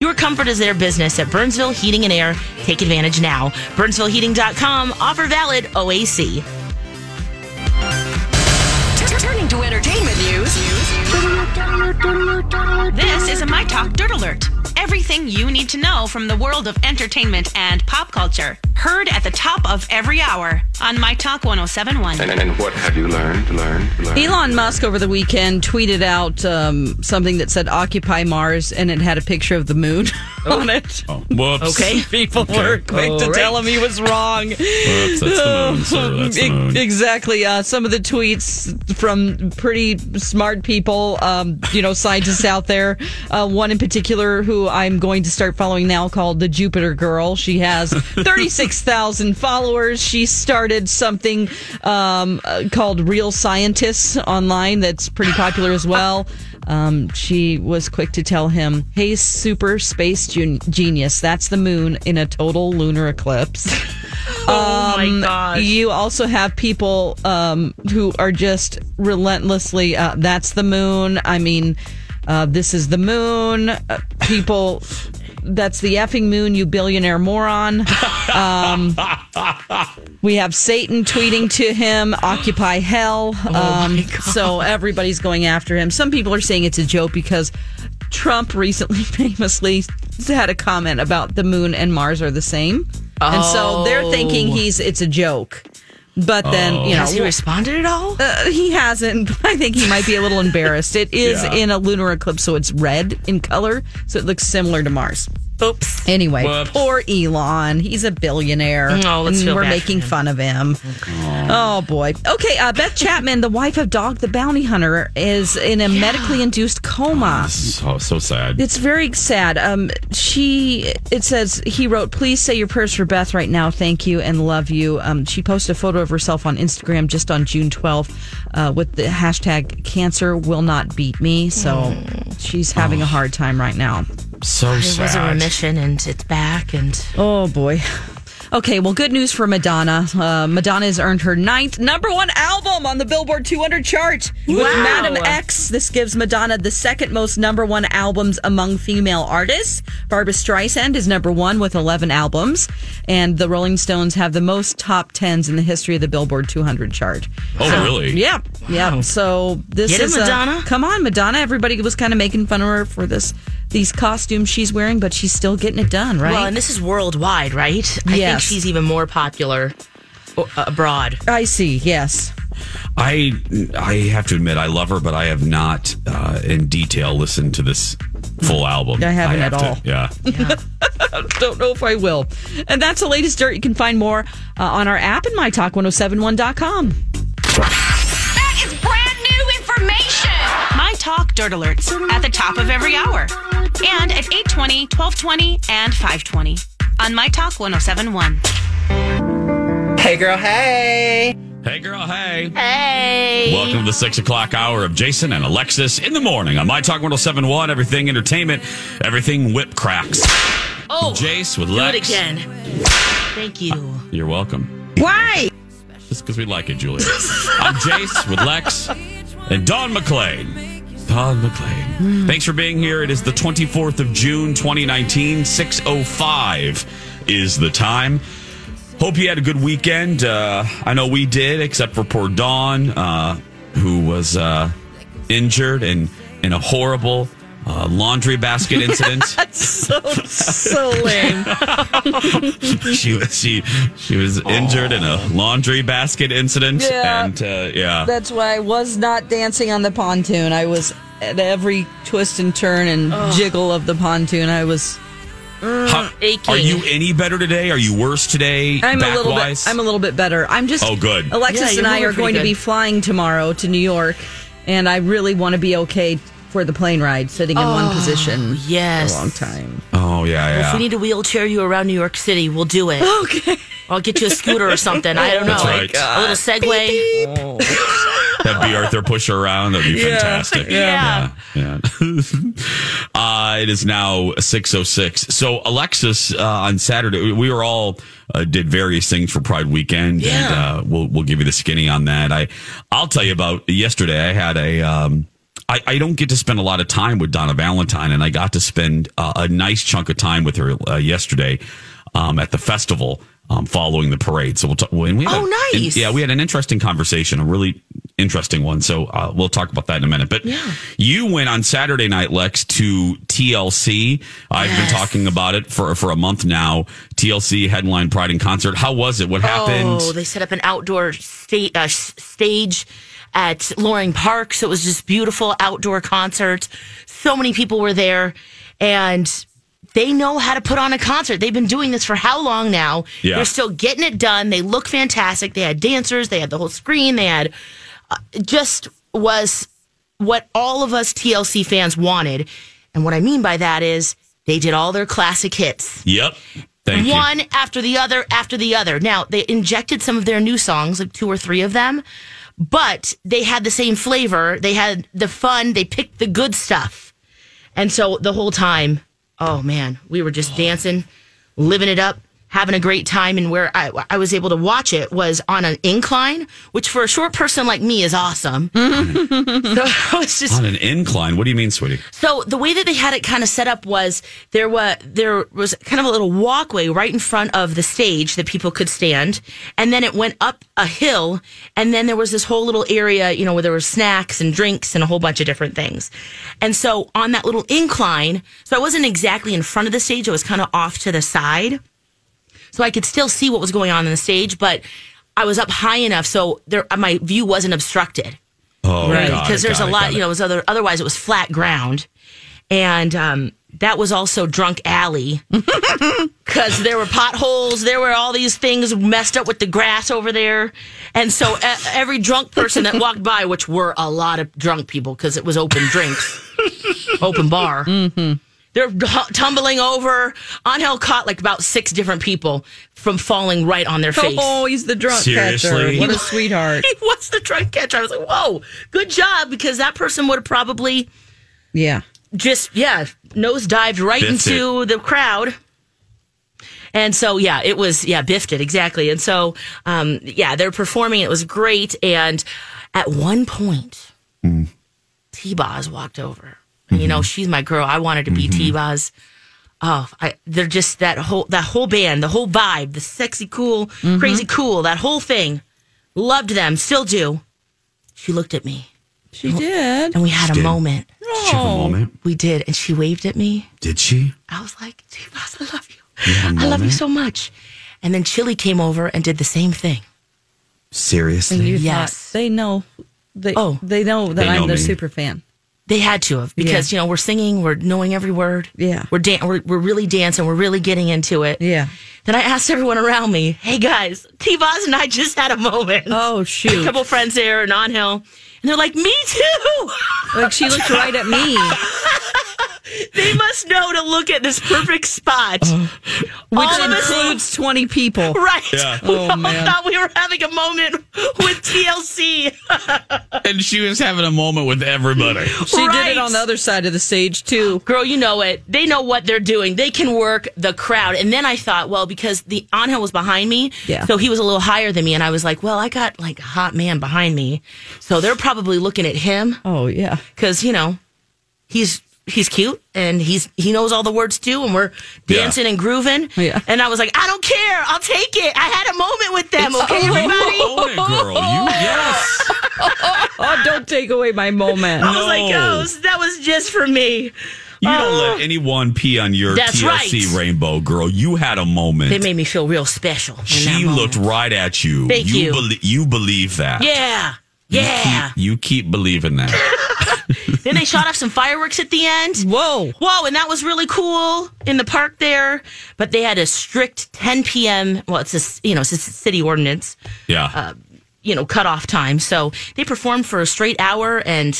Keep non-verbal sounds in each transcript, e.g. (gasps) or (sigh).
Your comfort is their business at Burnsville Heating and Air. Take advantage now. BurnsvilleHeating.com. Offer valid OAC. Turning to entertainment news. This is a My Talk Dirt Alert. Everything you need to know from the world of entertainment and pop culture. Heard at the top of every hour on My Talk 1071. And, and what have you learned? Learned? Learned? Elon Musk over the weekend tweeted out um, something that said "Occupy Mars" and it had a picture of the moon (laughs) on it. Oh, whoops. (laughs) Okay. People were quick to All tell him he was wrong. Whoops, that's the moon, sir. (laughs) That's the moon. Exactly. Uh, some of the tweets from pretty smart people, um, you know, scientists out there. Uh, one in particular who I'm going to start following now called the Jupiter Girl. She has 36,000 followers. She started something um, uh, called Real Scientists online that's pretty popular as well. Um, she was quick to tell him, "Hey, super space gen- genius, that's the moon in a total lunar eclipse." (laughs) Oh my gosh. You also have people um, who are just relentlessly, uh, that's the moon. I mean, uh, this is the moon. Uh, people, that's the effing moon, you billionaire moron. Um, we have Satan tweeting to him, occupy hell. Um, so everybody's going after him. Some people are saying it's a joke because Trump recently (laughs) famously had a comment about the moon and Mars are the same. And so they're thinking he's it's a joke. But then, you know, Has he responded at all? uh, he hasn't. But (laughs) I think he might be a little embarrassed. It is Yeah. in a lunar eclipse, so it's red in color, so it looks similar to Mars. Oops. Anyway, Whoops. poor Elon. He's a billionaire. Oh, let's and feel we're bad for making him. fun of him. Oh boy. Okay, uh, Beth Chapman, the wife of Dog the Bounty Hunter, is in a medically induced coma. So, so sad. It's very sad. Um, she, it says, he wrote, please say your prayers for Beth right now. Thank you and love you. Um, she posted a photo of herself on Instagram just on June 12th uh, with the hashtag cancer will not beat me. So she's having a hard time right now. So It was a remission and it's back and Oh boy. Okay, well, good news for Madonna. Uh, Madonna has earned her ninth number one album on the Billboard 200 chart with Madame X. This gives Madonna the second most number one albums among female artists. Barbra Streisand is number one with 11 albums, and the Rolling Stones have the most top tens in the history of the Billboard 200 chart. Oh, really? Yeah, yeah. So this Get it, is a- Madonna. come on, Madonna. Everybody was kind of making fun of her for this these costumes she's wearing, but she's still getting it done, right? well, and this is worldwide, right? I think she's even more popular uh, abroad. I see. Yes. I I have to admit I love her, but I have not uh, in detail listened to this full album. I haven't have at to- all. Yeah. (laughs) Don't know if I will. And that's the latest dirt. You can find more uh, on our app and mytalk1071.com. Talk Dirt Alerts at the top of every hour. And at 820, 1220, and 520 on My Talk 1071. Hey, girl. Hey. Hey, girl. Hey. Hey. Welcome to the six o'clock hour of Jason and Alexis in the morning on My Talk 1071, everything entertainment, everything whip cracks. Oh, Jace with do Lex. it again. Thank you. Uh, you're welcome. Why? Just because we like it, Julia. I'm Jace with Lex and Dawn McClain. Dawn McClain. Thanks for being here. It is the 24th of June, 2019. 6.05 is the time. Hope you had a good weekend. Uh, I know we did, except for poor Dawn, uh, who was uh, injured and in a horrible uh, laundry basket (laughs) incident. That's so so lame. (laughs) she was she she was injured in a laundry basket incident, Yeah. and uh, yeah, That's why I was not dancing on the pontoon. I was at every twist and turn and jiggle of the pontoon. I was. How- aching. are you any better today? Are you worse today? I'm a little bit. I'm a little bit better. I'm just. Oh, good. Alexis Yeah, and I are going pretty to be flying tomorrow to New York, and I really want to be okay for the plane ride, sitting in one position yes. for a long time. Oh yeah, yeah. If we need to wheelchair you around New York City, we'll do it. Okay. I'll get you a scooter or something. I don't know. That's right. A little Segway. (laughs) Have Bea Arthur push her around. That'd be fantastic. Yeah. Yeah. yeah. (laughs) uh, it is now 6.06. So, Alexis, uh, on Saturday, we were all uh, did various things for Pride Weekend. And Yeah. uh, we'll, we'll give you the skinny on that. I, I'll tell you about yesterday. I had a. Um, I, I don't get to spend a lot of time with Donna Valentine, and I got to spend uh, a nice chunk of time with her uh, yesterday um, at the festival um, following the parade. So we'll talk. And we had Oh, a- nice. yeah, we had an interesting conversation, a really interesting one. So uh, we'll talk about that in a minute. But you went on Saturday night, Lex, to TLC. I've been talking about it for for a month now. TLC headline Pride and concert. How was it? What happened? Oh, they set up an outdoor sta- uh, stage at Loring Park. So it was just beautiful outdoor concert. So many people were there and they know how to put on a concert. They've been doing this for how long now? Yeah. They're still getting it done. They look fantastic. They had dancers, they had the whole screen, they had uh, just was what all of us TLC fans wanted. And what I mean by that is they did all their classic hits Yep. Thank you. one after the other after the other. Now they injected some of their new songs, like two or three of them, but they had the same flavor. They had the fun. They picked the good stuff, and so the whole time, oh man, we were just dancing, living it up. Having a great time, and where I, I was able to watch it was on an incline, which for a short person like me is awesome. Mm-hmm. (laughs) so I was just On an incline. What do you mean, sweetie? so the way that they had it kind of set up was there was there was kind of a little walkway right in front of the stage that people could stand, and then it went up a hill, and then there was this whole little area, you know, where there were snacks and drinks and a whole bunch of different things. And so on that little incline, so I wasn't exactly in front of the stage; I was kind of off to the side, so I could still see what was going on in the stage, but I was up high enough so there my view wasn't obstructed Oh, Right, because it, a lot, you know, it was other, otherwise it was flat ground. And um, that was also Drunk Alley (laughs) because there were potholes, there were all these things messed up with the grass over there. And so every drunk person that walked by, which were a lot of drunk people because it was open drinks, (laughs) open bar. Mm-hmm. They're tumbling over. Angel caught like about six different people from falling right on their face. Oh, he's the drunk Seriously? catcher. What a (laughs) sweetheart. He was the drunk catcher. I was like, whoa, good job, because that person would have probably Yeah. just, yeah, nose dived right Biffed into the crowd. And so, yeah, it was, yeah, biffed it, exactly. And so, um, yeah, they're performing. It was great. And at one point, T Boz walked over. And, you know, mm-hmm. she's my girl. I wanted to be mm-hmm. T Boz. Oh, I, they're just that whole that whole band, the whole vibe, the sexy, cool, mm-hmm. crazy, cool, that whole thing. Loved them, still do. She looked at me, She did. and we had a did. moment. Did she have a oh. moment? We did, and she waved at me. Did she? I was like, T-Boz, I love you. had a I love you so much. And then Chili came over and did the same thing. Seriously? You Yes. thought they know. They, Oh. they know that They know I'm their me. super fan. They had to have because you know we're singing, we're knowing every word. Yeah. we're dan- we're we're really dancing, we're really getting into it. Yeah. Then I asked everyone around me, "Hey guys, T-Boz and I just had a moment." Oh shoot, a couple friends there and on hill, and they're like, "Me too." like she looked right at me. (laughs) they must know to look at this perfect spot, uh, Which All of us- includes 20 people. (laughs) right? Yeah. Oh, we Oh, all man. thought we were having a moment with TLC. (laughs) And she was having a moment with everybody. She did it on the other side of the stage, too. Girl, you know it. They know what they're doing. They can work the crowd. And then I thought, well, because the Angel was behind me, Yeah. so he was a little higher than me, and I was like, well, I got like a hot man behind me, so they're probably looking at him Oh, yeah. because you know he's he's cute and he's he knows all the words too, and we're Yeah. dancing and grooving. Yeah. And I was like, I don't care, I'll take it. I had a moment with them. okay, You everybody. own it, girl. You yes. (laughs) Oh, don't take away my moment. I was like, No. oh, that was just for me. You don't oh. let anyone pee on your TLC right. rainbow, girl. You had a moment. They made me feel real special. she looked right at you. Thank you. you. belie- you believe that. Yeah. You Yeah. keep, you keep believing that. (laughs) then they shot off some fireworks at the end. Whoa. Whoa, and that was really cool in the park there. But they had a strict 10 p.m. Well, it's a, you know it's a city ordinance, Yeah. Uh, you know, cutoff time. So they performed for a straight hour, and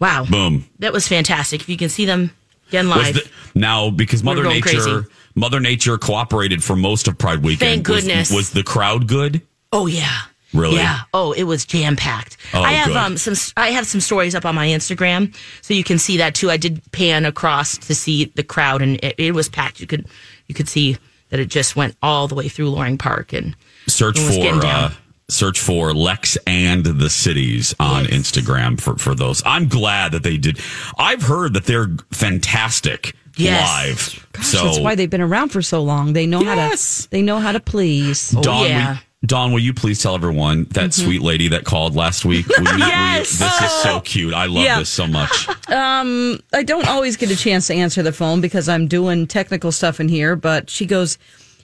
wow, Boom. that was fantastic. If you can see them again live, the- now because Mother Nature crazy. Mother Nature cooperated for most of Pride Weekend. Thank Was- goodness. Was, the crowd good? oh yeah. Really? Yeah. Oh, it was jam packed. Oh, I have good. um some I have some stories up on my Instagram, so you can see that too. I did pan across to see the crowd, and it, it was packed. You could you could see that it just went all the way through Loring Park, and Search It was for getting uh, search for Lex and the cities on Instagram for for those. I'm glad that they did. I've heard that they're fantastic Yes. live. Gosh, so that's why they've been around for so long. They know how to. They know how to please. Dawn, Oh, yeah. will, Dawn, will you please tell everyone that sweet lady that called last week? Will you- will you- Yes. this is so cute. I love Yeah. this so much. Um, I don't always get a chance to answer the phone because I'm doing technical stuff in here, but she goes,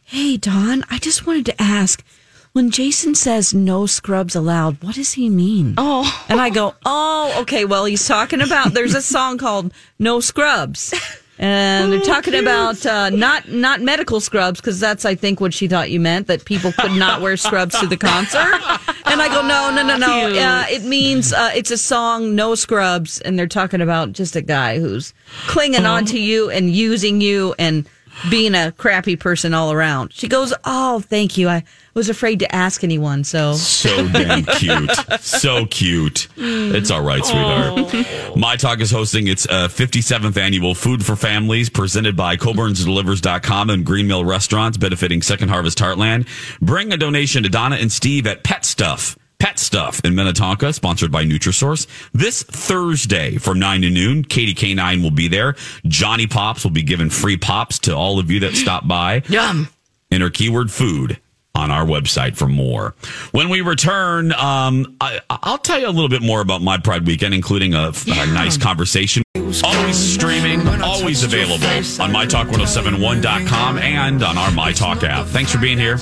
Hey, Dawn, I just wanted to ask when Jason says no scrubs allowed, what does he mean? Oh. And I go, Oh, okay. Well, he's talking about there's a song called No Scrubs. (laughs) And they're talking about uh, not not medical scrubs because that's I think what she thought you meant that people could not wear scrubs to the concert. And I go no no no no. Uh, it means uh, it's a song no scrubs. And they're talking about just a guy who's clinging on to you and using you and being a crappy person all around. She goes oh thank you I was afraid to ask anyone so So damn (laughs) cute. So cute. It's all right, sweetheart. My Talk is hosting its uh, 57th annual Food for Families presented by Coborn'sDelivers.com and Green Mill Restaurants benefiting Second Harvest Heartland. Bring a donation to Donna and Steve at Pet Stuff. Pet Stuff in Minnetonka, sponsored by Nutrisource. This Thursday from 9 to noon, Katie K9 will be there. JonnyPops will be giving free pops to all of you that stop (gasps) by. Yum. Enter keyword food on our website for more. When we return, um, I, I'll tell you a little bit more about my Pride Weekend, including a, a nice conversation. Always streaming, always available on mytalk1071.com and on our MyTalk app. Thanks for being here.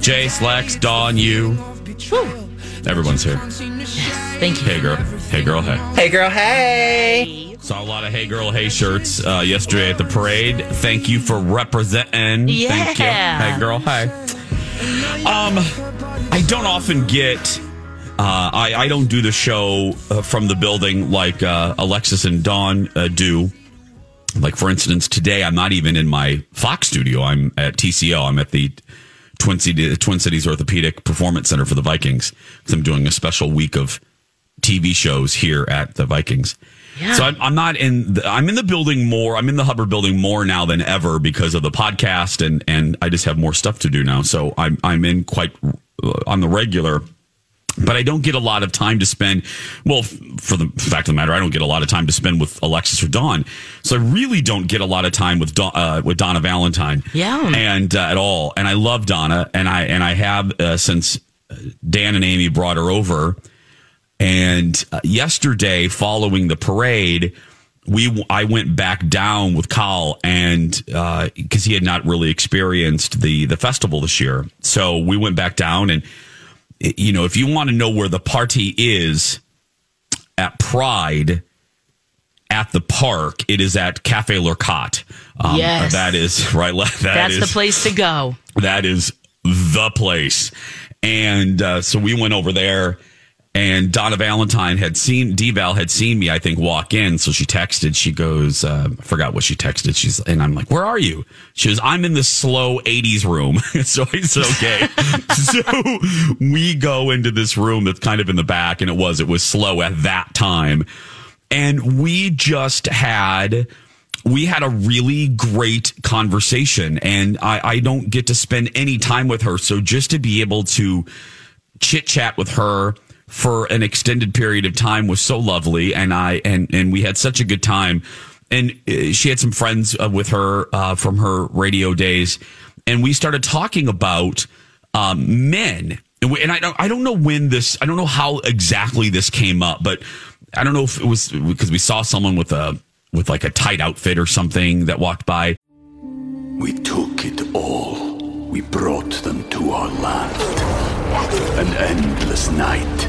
Jay, Lex, Dawn, you. Everyone's here. Thank you. Hey, girl. Hey, girl. Hey. Hey, girl. Hey. Saw a lot of Hey Girl Hey shirts uh, yesterday at the parade. Thank you for representing. Thank you. Yeah. Hey Girl Hey. Um, I don't often get. Uh, I I don't do the show uh, from the building like uh, Alexis and Dawn uh, do. Like for instance, today I'm not even in my Fox studio. I'm at TCO. I'm at the Twin City Twin Cities Orthopedic Performance Center for the Vikings I'm doing a special week of TV shows here at the Vikings. Yeah. So I'm, I'm not in. The, I'm in the building more. I'm in the Hubbard building more now than ever because of the podcast, and and I just have more stuff to do now. So I'm I'm in quite uh, on the regular. But I don't get a lot of time to spend. Well, for the fact of the matter, I don't get a lot of time to spend with Alexis or Dawn. So I really don't get a lot of time with Dawn, uh, with Donna Valentine. Yeah. and uh, at all. And I love Donna, and I and I have uh, since uh, Dan and Amy brought her over. And uh, yesterday, following the parade, we I went back down with Kyle, and because he had not really experienced the the festival this year, so we went back down. And you know, if you want to know where the party is at Pride at the park, it is at Cafe Lurcat. Um, Yes. that is right. (laughs) That That's is- the place to go. that is the place. And uh, so we went over there, and Donna Valentine had seen Deval had seen me, I think, walk in. So she texted. She goes, uh, I forgot what she texted. She's and I'm like, "Where are you?" She goes, "I'm in the slow '80s room." (laughs) so it's "Okay." (laughs) so we go into this room that's kind of in the back, and it was it was slow at that time, and we just had we had a really great conversation and I, I don't get to spend any time with her. So just to be able to chit chat with her, for an extended period of time was so lovely, and I and and we had such a good time. And uh, she had some friends uh, with her uh, from her radio days, and we started talking about um, men. And, we, and I don't I don't know when this I don't know how exactly this came up, but I don't know if it was because we saw someone with a with like a tight outfit or something that walked by. We took it all. We brought them to our land. An endless night,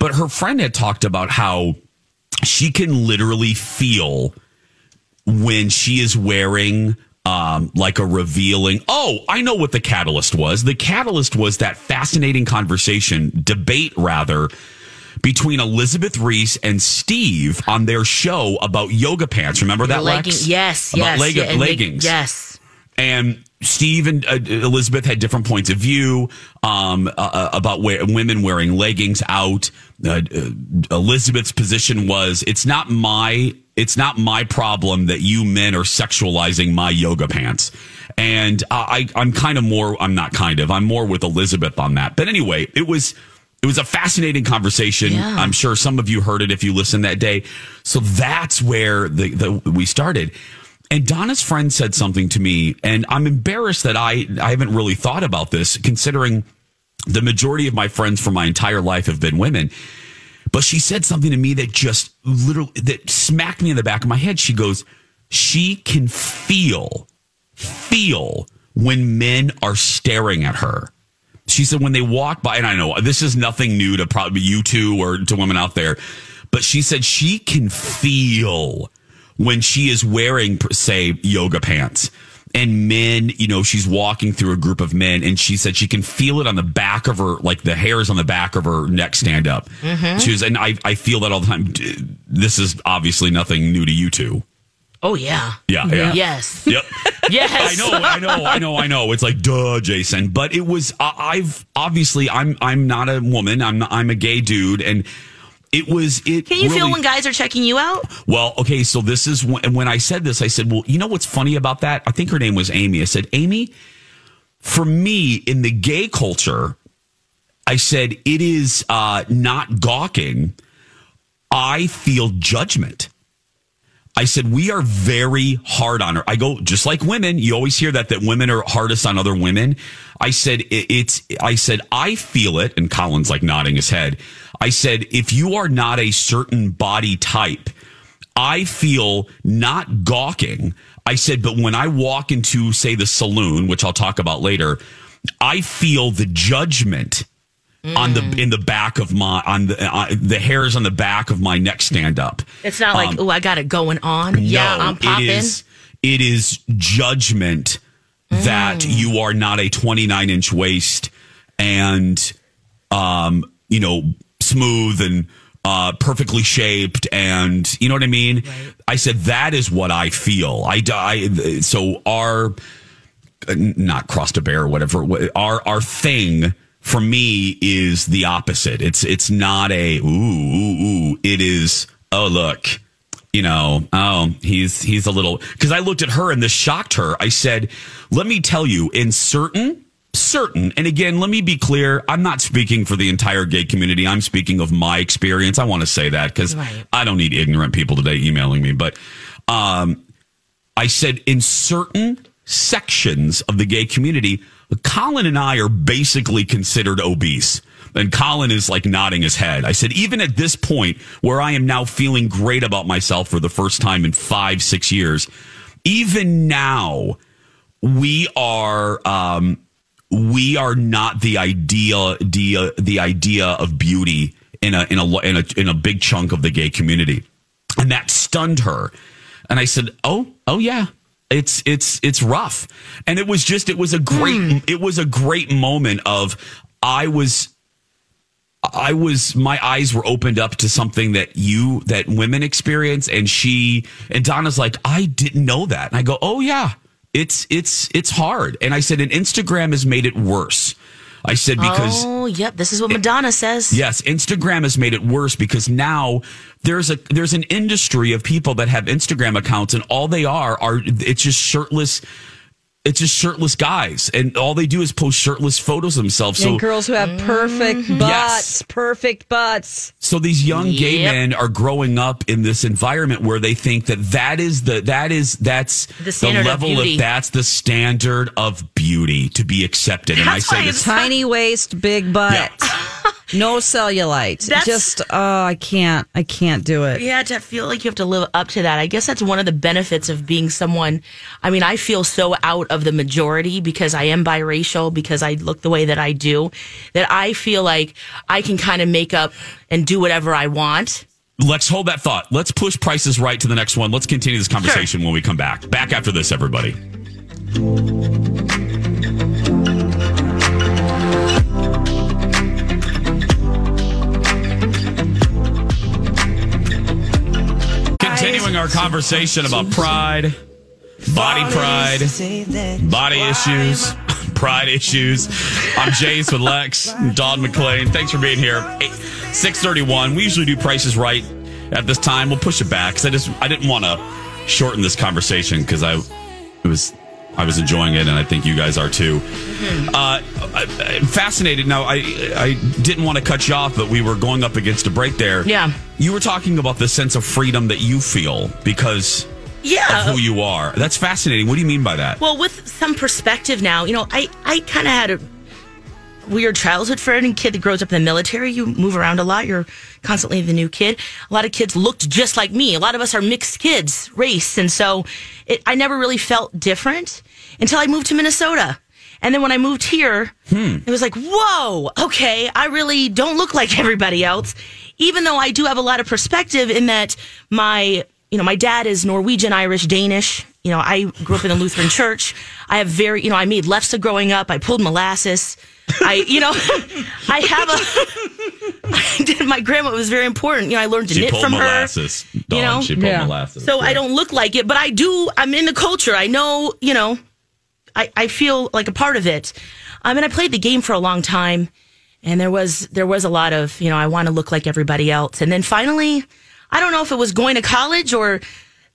But her friend had talked about how she can literally feel when she is wearing um, like a revealing. Oh, I know what the catalyst was. The catalyst was that fascinating conversation, debate rather, between Elizabeth Ries and Steve on their show about yoga pants. Remember that, Legging- Lex? yes, About yes, leg- yeah, leggings. yes. And Steve and uh, Elizabeth had different points of view um, uh, uh, about where, women wearing leggings out. Uh, uh, Elizabeth's position was, "It's not my it's not my problem that you men are sexualizing my yoga pants." And I, I'm kind of more. I'm not kind of. I'm more with Elizabeth on that. But anyway, it was it was a fascinating conversation. Yeah. I'm sure some of you heard it if you listened that day. So that's where the, the we started. And Donna's friend said something to me, and I'm embarrassed that I I haven't really thought about this, considering the majority of my friends for my entire life have been women. But she said something to me that just literally that smacked me in the back of my head. She goes, "She can feel feel when men are staring at her." She said when they walk by, and I know this is nothing new to probably you two or to women out there, but she said she can feel when she is wearing, say, yoga pants. And men, you know, she's walking through a group of men, and she said she can feel it on the back of her, like the hairs on the back of her neck stand up. Mhm. She was, and I, I feel that all the time. This is obviously nothing new to you two. Oh yeah. Yeah, yeah. Yes. Yep. (laughs) Yes. I know, I know, I know, I know. It's like, duh, Jason. But it was. I I've obviously, I'm, I'm not a woman. I'm, not, I'm a gay dude, and it was. It. Can you feel when guys are checking you out? well, okay, so this is when, when I said this, I said, well, you know what's funny about that? I think her name was Amy. I said, Amy, for me in the gay culture, I said, it is uh, not gawking. I feel judgment. I said, we are very hard on her. I go, just like women, you always hear that, that women are hardest on other women. I said, it's, I said, I feel it. And Colin's like nodding his head. I said, if you are not a certain body type, I feel not gawking. I said, but when I walk into, say, the saloon, which I'll talk about later, I feel the judgment on the in the back of my on the uh, the hairs on the back of my neck stand up. It's not like, Um, oh, I got it going on. yeah, no, I'm popping. It is, it is judgment that Mm. you are not a 29 inch waist and, um, you know, smooth and uh, perfectly shaped. And you know what I mean? I said, that is what I feel. I, I so our, uh, not cross to bear or whatever, our, our thing for me is the opposite. It's, it's not a, ooh, ooh, ooh. It is, oh, look, you know, oh, he's he's a little because I looked at her and this shocked her. I said, "Let me tell you, in certain certain, and again, let me be clear, I'm not speaking for the entire gay community. I'm speaking of my experience. I want to say that because Right. I don't need ignorant people today emailing me, but um, I said in certain sections of the gay community, Colin and I are basically considered obese. And Colin is like nodding his head. I said, even at this point where I am now feeling great about myself for the first time in five, six years, even now, we are um, we are not the idea the, the idea of beauty in a in a in a in a big chunk of the gay community, and that stunned her. And I said, "Oh, oh yeah." It's it's it's rough, and it was just it was a great hmm. it was a great moment of I was I was my eyes were opened up to something that you that women experience. And she and Donna's like I didn't know that. And I go oh yeah. It's it's it's hard. And I said and Instagram has made it worse I said because oh, yep, this is what Madonna says. Yes, Instagram has made it worse because now there's a there's an industry of people that have Instagram accounts and all they are are it's just shirtless it's just shirtless guys and all they do is post shirtless photos of themselves. So and girls who have perfect mm. butts, Yes. perfect butts. so these young gay Yep. men are growing up in this environment where they think that that is the that is that's The standard of level beauty. that's the standard of beauty to be accepted. and I say this tiny waist, big butt, (laughs) no cellulite. That's- Just oh, I can't, I can't do it. Yeah, to feel like you have to live up to that. I guess that's one of the benefits of being someone. I mean, I feel so out of the majority because I am biracial, because I look the way that I do, that I feel like I can kind of make up and do whatever I want. Let's hold that thought. Let's push prices right to the next one. Let's continue this conversation when we come back. Back after this, everybody. Continuing our conversation about pride, body pride, body issues, (laughs) pride issues. I'm Jace with Lex, and Dawn McClain. Thanks for being here. Six thirty one. We usually do prices right at this time. We'll push it back because I just I didn't want to shorten this conversation because I it was I was enjoying it and I think you guys are too. Uh, I'm fascinated. Now I I didn't want to cut you off, but we were going up against a break there. Yeah. You were talking about the sense of freedom that you feel because Yeah. of who you are. That's fascinating. What do you mean by that? Well, with some perspective now, you know, I, I kind of had a weird childhood for any kid that grows up in the military. You move around a lot. You're constantly the new kid. A lot of kids looked just like me. A lot of us are mixed kids, race. And so it, I never really felt different until I moved to Minnesota. And then when I moved here, hmm. it was like, whoa, okay, I really don't look like everybody else. Even though I do have a lot of perspective in that my, you know, my dad is Norwegian, Irish, Danish. You know, I grew up in a Lutheran (laughs) church. I have very, you know, I made lefse growing up. I pulled molasses. I, you know, (laughs) I have a, (laughs) I did, my grandma was very important. You know, I learned to She knit from molasses. her. Dawn, you know, she pulled molasses. so I don't look like it, but I do. I'm in the culture. I know, you know, I, I feel like a part of it. I mean, I played the game for a long time, and there was there was a lot of you know I want to look like everybody else, and then finally, I don't know if it was going to college or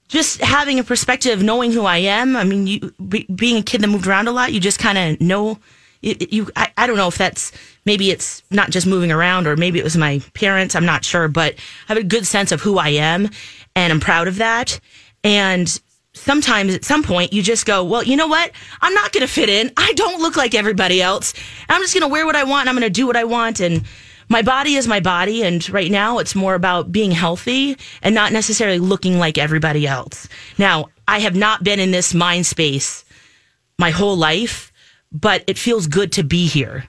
just having a perspective, of knowing who I am. I mean, you be, being a kid that moved around a lot, you just kind of know. You, you I, I don't know if that's maybe it's not just moving around or maybe it was my parents. I'm not sure, but I have a good sense of who I am, and I'm proud of that. And sometimes at some point you just go, well, you know what? I'm not going to fit in. I don't look like everybody else. I'm just going to wear what I want. And I'm going to do what I want. And my body is my body. And right now it's more about being healthy and not necessarily looking like everybody else. Now, I have not been in this mind space my whole life, but it feels good to be here.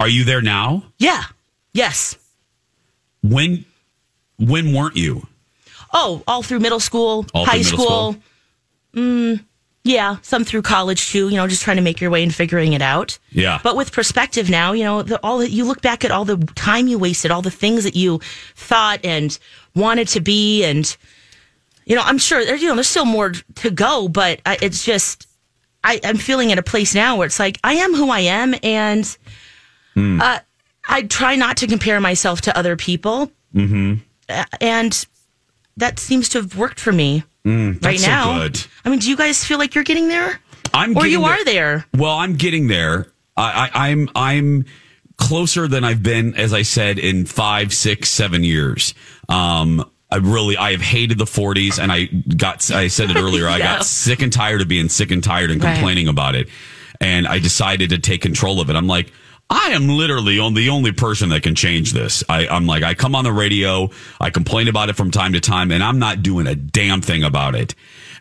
Are you there now? Yeah. Yes. When when weren't you? Oh, all through middle school, All high middle school. Mm, yeah, some through college too. You know, just trying to make your way and figuring it out. Yeah. But with perspective now, you know, the, all that you look back at all the time you wasted, all the things that you thought and wanted to be, and you know, I'm sure there's you know there's still more to go, but I, it's just I, I'm feeling at a place now where it's like I am who I am, and Hmm. uh, I try not to compare myself to other people, Mm-hmm. and that seems to have worked for me Mm, right so now. good. I mean, do you guys feel like you're getting there? I'm or you are there. Well, I'm getting there. I, I, I'm I'm closer than I've been, as I said, in five, six, seven years. Um, I really I have hated the 40s, and I got I said it earlier. I got (laughs) sick and tired of being sick and tired and Right. complaining about it, and I decided to take control of it. I'm like. I am literally on the only person that can change this. I, I'm like, I come on the radio, I complain about it from time to time, and I'm not doing a damn thing about it.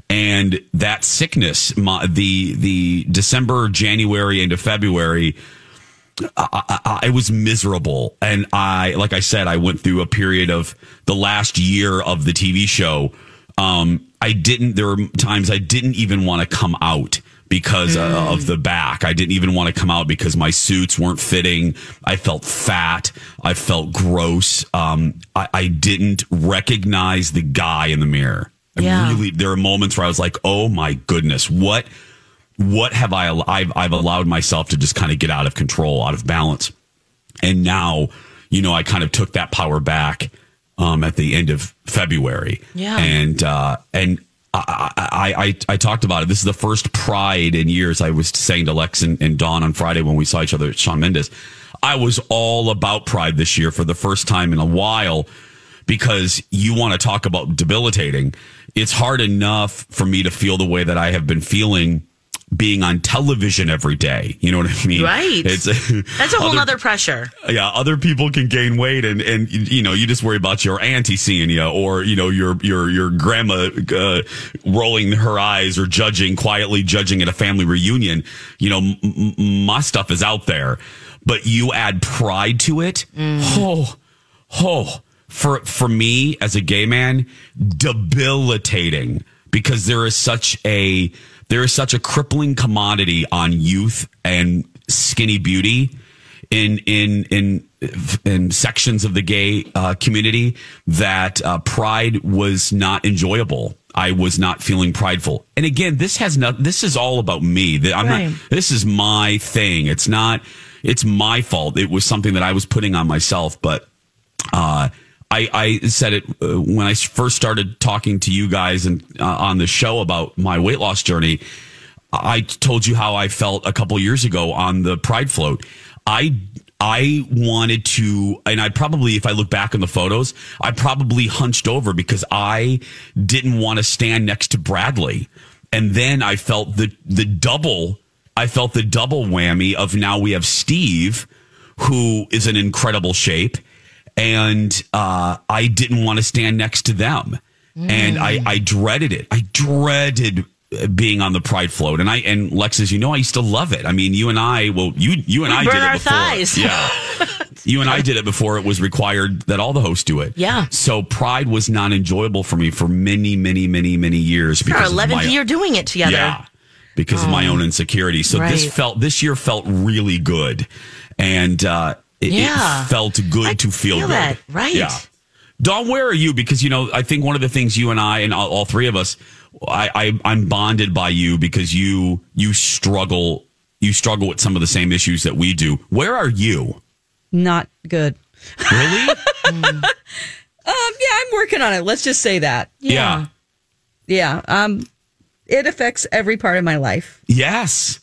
and that sickness, my, the the December, January into February. I, I, I was miserable, and I, like I said, I went through a period of the last year of the TV show. Um, I didn't. There were times I didn't even want to come out because uh, of the back. I didn't even want to come out because my suits weren't fitting. I felt fat. I felt gross. Um, I, I didn't recognize the guy in the mirror. I Yeah. really, there are moments where I was like, "Oh my goodness, what, what have I? I've, I've allowed myself to just kind of get out of control, out of balance." And now, you know, I kind of took that power back um, at the end of February. Yeah. And uh, and I, I, I talked about it. This is the first Pride in years. I was saying to Lex and, and Dawn on Friday when we saw each other at Shawn Mendes. I was all about Pride this year for the first time in a while because you want to talk about debilitating. It's hard enough for me to feel the way that I have been feeling being on television every day. You know what I mean? Right. It's (laughs) That's a whole other- nother pressure. yeah, other people can gain weight, and and you know you just worry about your auntie seeing you, or you know your your your grandma uh, rolling her eyes or judging quietly judging at a family reunion. You know, m- m- my stuff is out there, but you add pride to it. Oh, oh, for for me as a gay man, debilitating because there is such a there is such a crippling commodity on youth and skinny beauty in in in in sections of the gay uh, community that uh, pride was not enjoyable. I was not feeling prideful. And again, this has not. This is all about me. I'm Right. not. This is my thing. It's not. It's my fault. It was something that I was putting on myself. But uh, I, I said it uh, when I first started talking to you guys and uh, on the show about my weight loss journey. I told you how I felt a couple years ago on the Pride float. I I wanted to, and I probably, if I look back on the photos, I probably hunched over because I didn't want to stand next to Bradley, and then I felt the the double. I felt the double whammy of now we have Steve, who is in incredible shape, and uh, I didn't want to stand next to them, and I, I dreaded it. I dreaded uh, being on the pride float, and I and Lexus, you know, I used to love it. I mean, you and I, well, you you and We I did it our before, thighs. yeah. (laughs) You and I did it before it was required that all the hosts do it. Yeah. So pride was not enjoyable for me for many, many, many, many years Our because of 11th my, year doing it together. yeah, because of my own insecurity. So this felt this year felt really good, and uh, it, it Yeah. felt good I to feel, feel good. that, right. Yeah. Dawn, where are you? Because you know, I think one of the things you and I and all, all three of us, I, I I'm bonded by you because you you struggle you struggle with some of the same issues that we do. Where are you? Not good. Really? (laughs) Um, yeah, I'm working on it. Let's just say that. yeah. Yeah. Um, it affects every part of my life. Yes.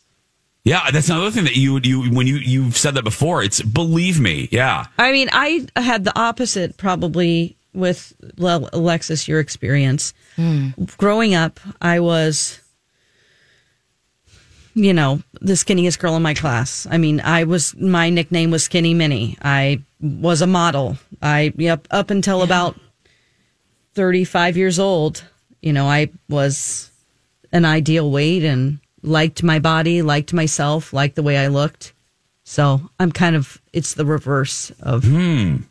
Yeah, that's another thing that you you when you you've said that before. It's believe me. Yeah. I mean, I had the opposite probably with well, Alexis, your experience. Hmm. Growing up, I was, you know, the skinniest girl in my class. I mean, I was, my nickname was Skinny Minnie. I was a model. I, yep, up until about 35 years old, you know, I was an ideal weight and liked my body, liked myself, liked the way I looked. So I'm kind of, it's the reverse of, and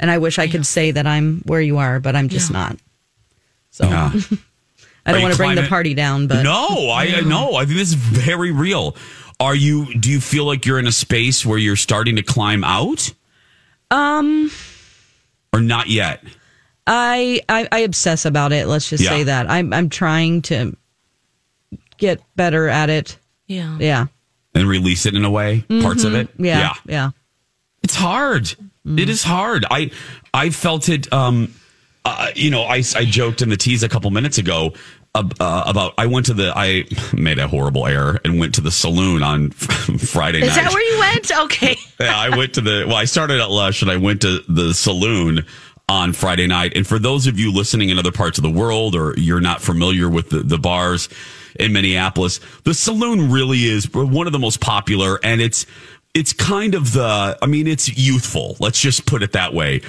I wish I could say that I'm where you are, but I'm just not. So Yeah. (laughs) I don't want to bring the party down, but no, I know. I think this is very real. Are you? Do you feel like you're in a space where you're starting to climb out, um, or not yet? I, I I obsess about it. Let's just Yeah. say that I'm I'm trying to get better at it. Yeah. Yeah, And release it in a way, parts of it. yeah, yeah. yeah. It's hard. It is hard. I I felt it. Um, uh, you know, I I joked in the tease a couple minutes ago uh, uh, about I went to the I (laughs) made a horrible error and went to the saloon on (laughs) Friday night. Is that where you went? Okay. (laughs) yeah, I went to the well, I started at Lush and I went to the saloon on Friday night. And for those of you listening in other parts of the world or you're not familiar with the, the bars in Minneapolis, the saloon really is one of the most popular and it's it's kind of the I mean it's youthful. Let's just put it that way.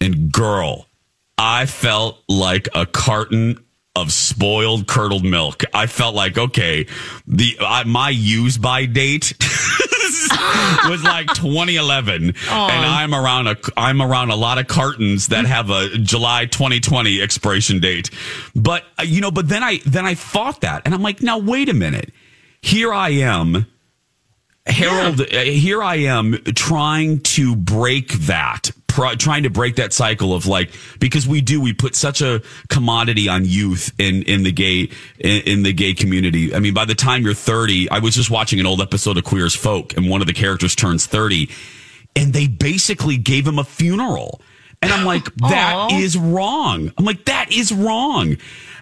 And girl, I felt like a carton of spoiled curdled milk. I felt like okay, the I, my use by date (laughs) was like 2011, and I'm around a I'm around a lot of cartons that have a July 2020 expiration date. But uh, you know, but then I then I fought that, and I'm like, now wait a minute, here I am. Harold, uh, here I am trying to break that, trying to break that cycle of like because we do we put such a commodity on youth in in the gay in, in the gay community. I mean, by the time you're 30, I was just watching an old episode of Queer as Folk, and one of the characters turns 30, and they basically gave him a funeral. And I'm like, (gasps) that is wrong. I'm like, that is wrong.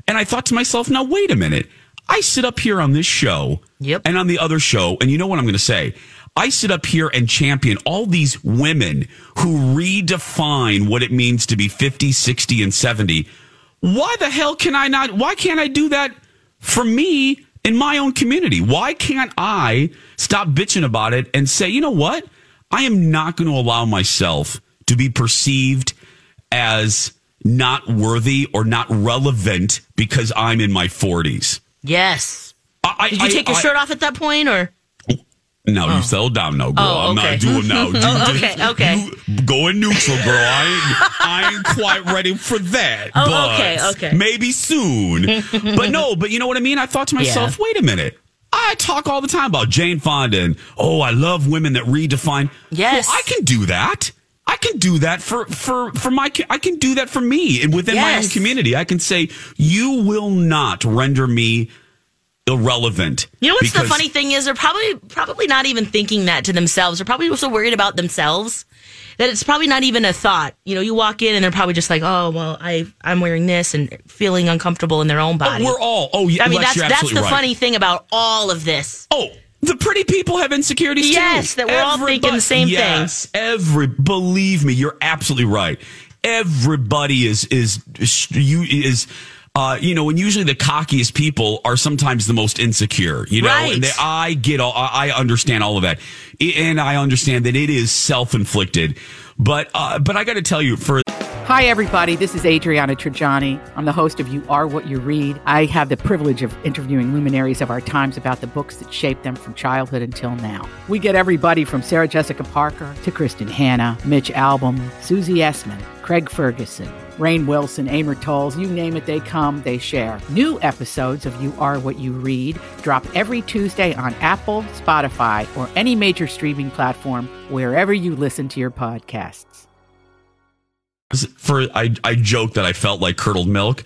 And I thought to myself, now wait a minute. I sit up here on this show Yep. and on the other show, and you know what I'm going to say? I sit up here and champion all these women who redefine what it means to be 50, 60, and 70. Why the hell can I not? Why can't I do that for me in my own community? Why can't I stop bitching about it and say, you know what? I am not going to allow myself to be perceived as not worthy or not relevant because I'm in my 40s. Yes. I, Did you I- take your I- shirt off at that point, or No, you oh. settle down now, girl. Oh, I'm not doing now. (laughs) Oh, you Oh, just- okay, okay. you go in neutral, girl. I ain't, I ain't quite ready for that. Oh, but okay, okay. Maybe soon. but no, (laughs) but you know what I mean? I thought to myself, Yeah. wait a minute. I talk all the time about Jane Fonda and, oh, I love women that redefine. Yes. Well, I can do that. I can do that for, for, for my, I can do that for me and within my own community. I can say, you will not render me irrelevant. you know what's the funny thing is? They're probably probably not even thinking that to themselves. They're probably so worried about themselves that it's probably not even a thought. You know, you walk in and they're probably just like, "Oh, well, I I'm wearing this and feeling uncomfortable in their own body." We're all, oh, yeah. I mean, that's that's the right. funny thing about all of this. Oh, the pretty people have insecurities too. Yes, too. that we're all thinking the same thing. yes, Every believe me, you're absolutely right. Everybody is is you is. Uh, you know, and usually the cockiest people are sometimes the most insecure. You know, Right. and they, I get all, I I understand all of that, and I understand that it is self inflicted. But uh, but I got to tell you, for Hi, everybody. This is Adriana Trigiani. I'm the host of You Are What You Read. I have the privilege of interviewing luminaries of our times about the books that shaped them from childhood until now. We get everybody from Sarah Jessica Parker to Kristin Hannah, Mitch Albom, Susie Essman, Craig Ferguson, Rainn Wilson, Amor Towles, you name it, they come, they share. New episodes of You Are What You Read drop every Tuesday on Apple, Spotify, or any major streaming platform wherever you listen to your podcasts. for I I joked that I felt like curdled milk.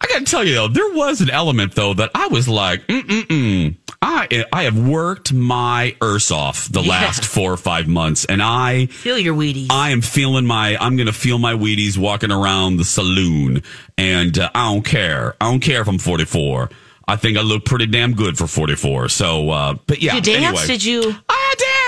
I got to tell you though, there was an element though that I was like, mm mm mm. I I have worked my earth off the Yeah. last four or five months, and I Feel your Wheaties. I am feeling my I'm gonna feel my Wheaties walking around the saloon, and uh, I don't care. I don't care if I'm 44. I think I look pretty damn good for 44. So, uh, but yeah. you danced? anyway. Did you? I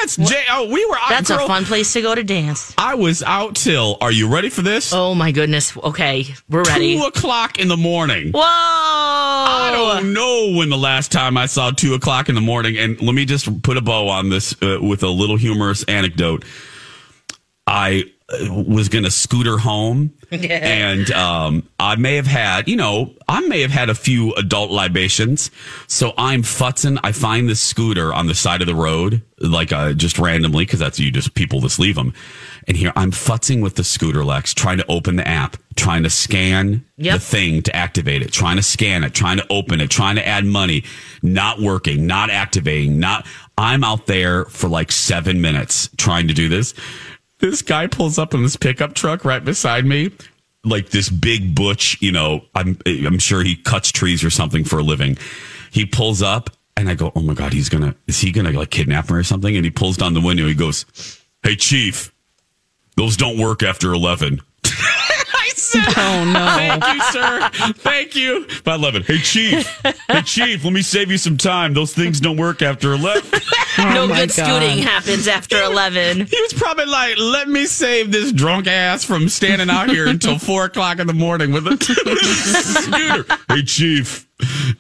danced. Jay, oh, we were. out, That's girl. a fun place to go to dance. I was out till. Are you ready for this? Oh my goodness. Okay, we're ready. Two o'clock in the morning. Whoa! I don't know when the last time I saw two o'clock in the morning. And let me just put a bow on this uh, with a little humorous anecdote. I was going to scooter home, (laughs) and um, I may have had, you know, I may have had a few adult libations. So I'm futzing. I find this scooter on the side of the road, like uh, just randomly, because that's you just people just leave them. And here I'm futzing with the scooter, Lex, trying to open the app, trying to scan Yep. the thing to activate it, trying to scan it, trying to open it, trying to add money, not working, not activating, not. I'm out there for like seven minutes trying to do this. This guy pulls up in this pickup truck right beside me, like this big butch. You know, I'm I'm sure he cuts trees or something for a living. He pulls up, and I go, "Oh my god, he's gonna is he gonna like kidnap me or something?" And he pulls down the window. He goes, "Hey, chief, those don't work after 11. I (laughs) said, Oh, no. Thank you, sir. Thank you. By 11. Hey, Chief. Hey, (laughs) Chief, let me save you some time. Those things don't work after 11. (laughs) no Oh my good God. scooting happens after eleven. He was probably like, let me save this drunk ass from standing out here until 4 o'clock in the morning with a, with a scooter. Hey, Chief.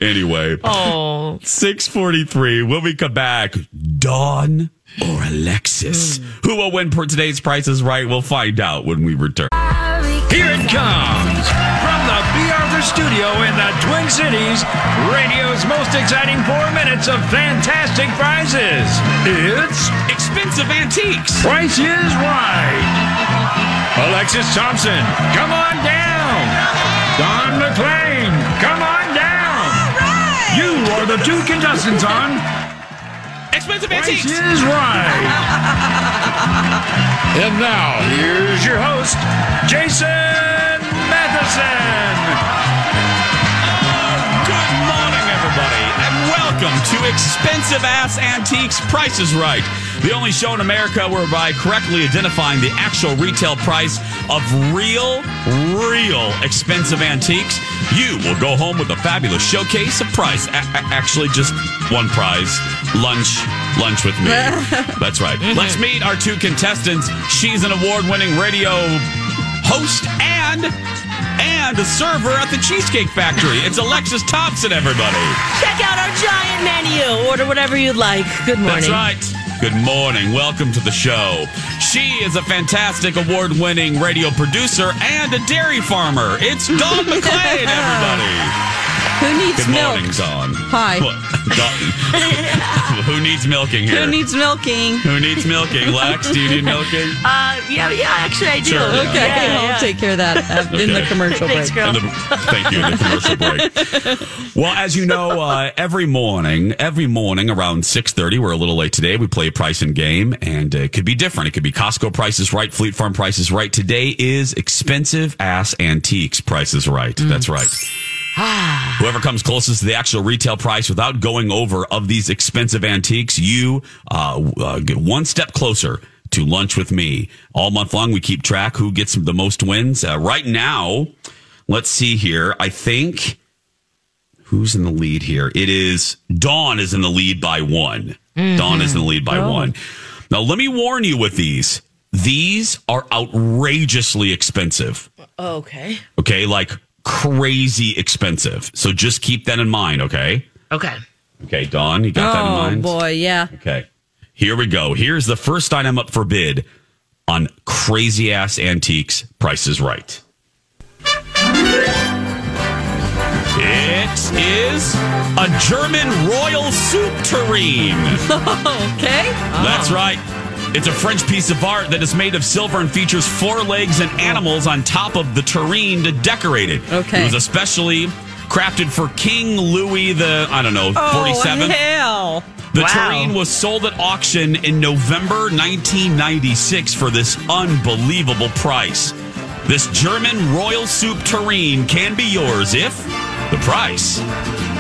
Anyway, Oh, 643. When we come back, Dawn or Alexis? Who will win for today's Price is Right? We'll find out when we return. Here it comes from the BR studio in the Twin Cities, radio's most exciting four minutes of fantastic prizes. It's Expensive Antiques. Price is Right. Alexis Thompson, come on down. Dawn McClain, come on down. You are the two contestants on Expensive Price Antiques. is Right. and now, here's your host, Jason Matheson. Welcome to Expensive Ass Antiques Prices Right, the only show in America whereby correctly identifying the actual retail price of real, real expensive antiques, you will go home with a fabulous showcase of price. A- actually, just one prize lunch. Lunch with me. (laughs) That's right. Mm-hmm. Let's meet our two contestants. She's an award winning radio host and a server at the Cheesecake Factory. It's Alexis Thompson, everybody. Check out our giant menu. Order whatever you'd like. Good morning. That's right. Good morning. Welcome to the show. She is a fantastic award winning radio producer and a dairy farmer. It's Dawn (laughs) McClain, everybody. Who (laughs) needs Good milk? morning, Dawn. Hi. What? (laughs) Dawn. (laughs) Who needs milking here? Who needs milking? Who needs milking? Lex, do you need milking? Uh, yeah, yeah, actually I do. Sure, yeah. Okay, Yeah, I'll yeah. take care of that uh, in the Okay. commercial Thanks, break. girl. In the- thank you. In the commercial break. Well, as you know, uh, every morning, every morning around six thirty, we're a little late today. We play a price and game, and uh, it could be different. It could be Costco prices right, Fleet Farm prices right. Today is expensive ass antiques prices right. That's right. Whoever comes closest to the actual retail price without going over of these expensive antiques, you uh, uh, get one step closer to lunch with me. All month long, we keep track who gets the most wins. Uh, right now, let's see here. I think who's in the lead here? It is Dawn is in the lead by one. Dawn is in the lead by one. Now, let me warn you with these. These are outrageously expensive. Okay. Okay, like crazy expensive. So just keep that in mind, okay? Okay. Okay, Dawn, you got that in oh, mind? Oh boy, yeah. Okay. Here we go. Here's the first item up for bid on crazy ass antiques prices right. It is a German royal soup tureen. (laughs) Okay. That's oh. right. It's a French piece of art that is made of silver and features four legs and animals on top of the tureen to decorate it. Okay. It was especially crafted for King Louis the, I don't know, 47th. Oh, hell. The Wow. tureen was sold at auction in November 1996 for this unbelievable price. This German royal soup tureen can be yours if the price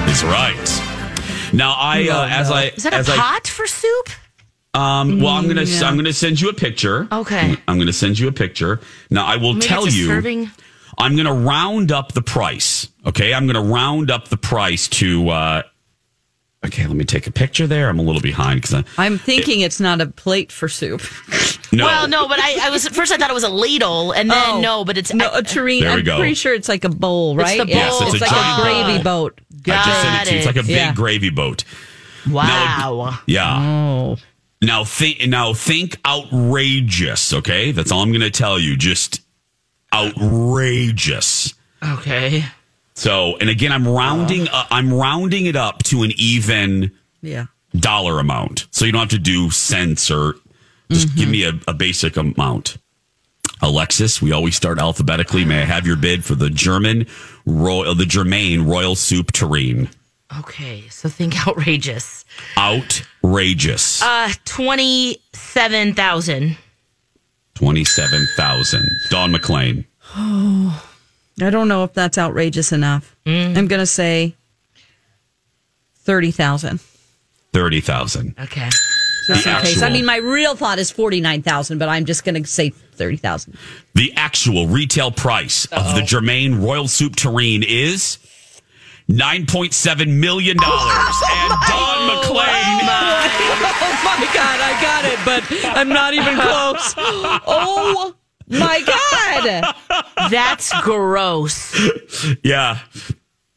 is right. Now, I uh, as I Is that a as I pot for soup? Um, well, I'm gonna yeah. I'm gonna send you a picture. Okay. I'm gonna send you a picture. Now, I will Maybe tell you. serving? I'm gonna round up the price. Okay, I'm gonna round up the price to. uh Okay, let me take a picture there. I'm a little behind because I. I'm thinking it's not a plate for soup. (laughs) No. Well, no, but I, I was at first I thought it was a ladle, and then Oh. no, but it's No, I- a tureen. There we I'm go. pretty sure it's like a bowl, right? the Yes, bowl. it's a like giant a gravy bowl. boat. I just sent it to you. It's like a big Yeah. gravy boat. wow. Yeah. Oh. Now think now think outrageous, okay? That's all I'm gonna tell you. Just outrageous. Okay. So, and again, I'm rounding. Uh, I'm rounding it up to an even Yeah. dollar amount, so you don't have to do cents or just give me a, a basic amount. Alexis, we always start alphabetically. May I have your bid for the German royal, the Germain Royal Soup Tureen? Okay. So think (laughs) outrageous. Outrageous. Uh, twenty seven thousand. Twenty-seven thousand. Dawn McClain. Oh, I don't know if that's outrageous enough. Mm. I'm going to say 30,000. Thirty thousand. Okay. Just The in case. I mean, my real thought is 49,000, but I'm just going to say 30,000. The actual retail price of the Germain Royal Soup Tureen is nine point seven million dollars. Oh, and oh Dawn McClain. Oh my God, I got it, but I'm not even close. Oh my God. That's gross. Yeah,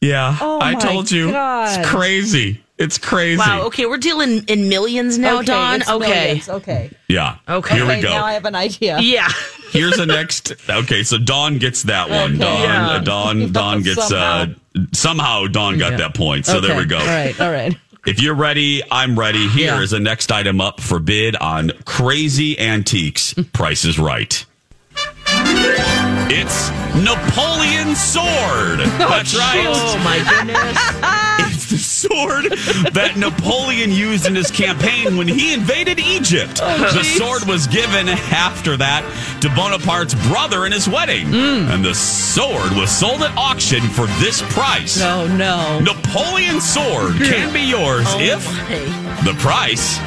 yeah. Oh I my told you, God. it's crazy. It's crazy. Wow. Okay, we're dealing in millions now, okay, Don. it's Okay. millions. Okay. Yeah. Okay. Here we go. Now I have an idea. Yeah. Here's the next. Okay, so Dawn gets that one. Okay. Dawn, Yeah. uh, Dawn, Dawn gets uh, somehow Dawn got that point. So there we go. All right. All right. If you're ready, I'm ready. Here is Yeah. the next item up for bid on Crazy Antiques. (laughs) Price is right. It's Napoleon's sword. (laughs) That's right. Oh my goodness. (laughs) Sword that Napoleon used in his campaign when he invaded Egypt. Oh, the sword was given after that to Bonaparte's brother in his wedding. Mm. And the sword was sold at auction for this price. No, no. Napoleon's sword hmm. can be yours Oh if my. the price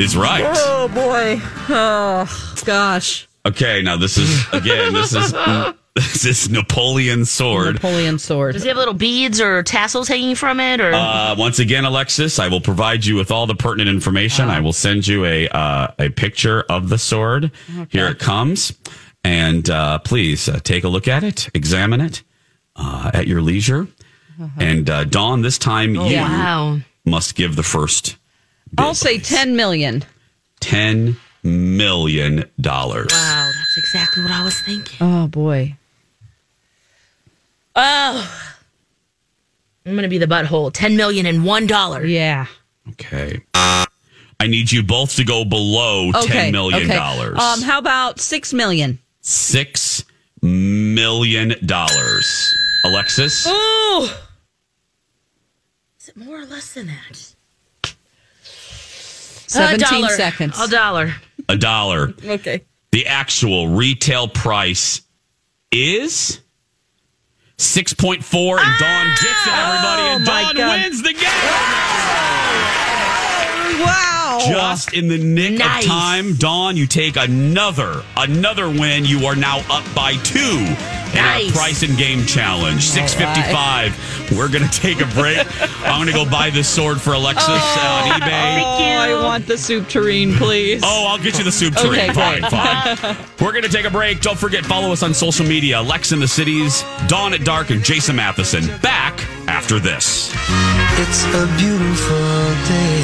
is right. Oh boy. Oh gosh. Okay, now this is again, this is (laughs) (laughs) this is Napoleon's sword. Napoleon sword. Does he have little beads or tassels hanging from it? Or Uh, once again, Alexis, I will provide you with all the pertinent information. I will send you a uh, a picture of the sword. Here it comes, and uh, please uh, take a look at it, examine it uh, at your leisure. And uh, Dawn, this time you wow. must give the first I'll say ten million. ten million dollars. Wow, that's exactly what I was thinking. Oh boy. Oh. I'm gonna be the butthole. Ten million and one dollar. Yeah. Okay. I need you both to go below Okay. ten million okay. dollars. Um, how about six million? Six million dollars. Alexis, Oh. Is it more or less than that? Seventeen a seconds. A dollar. a dollar. Okay. The actual retail price is six point four, and Dawn ah! gets it. Everybody, and Oh, Dawn wins the game. Wow. Just in the nick Nice. of time, Dawn, you take another another win. You are now up by two in Nice. our price and game challenge. Six fifty five. We're gonna take a break. (laughs) I'm gonna go buy this sword for Alexis uh, on eBay. Oh, I want the soup tureen, please. Oh, I'll get you the soup tureen. Okay, fine, fine. (laughs) We're going to take a break. Don't forget, follow us on social media. Lex in the Cities, Dawn at Dark, and Jason Matheson. Back after this. It's a beautiful day.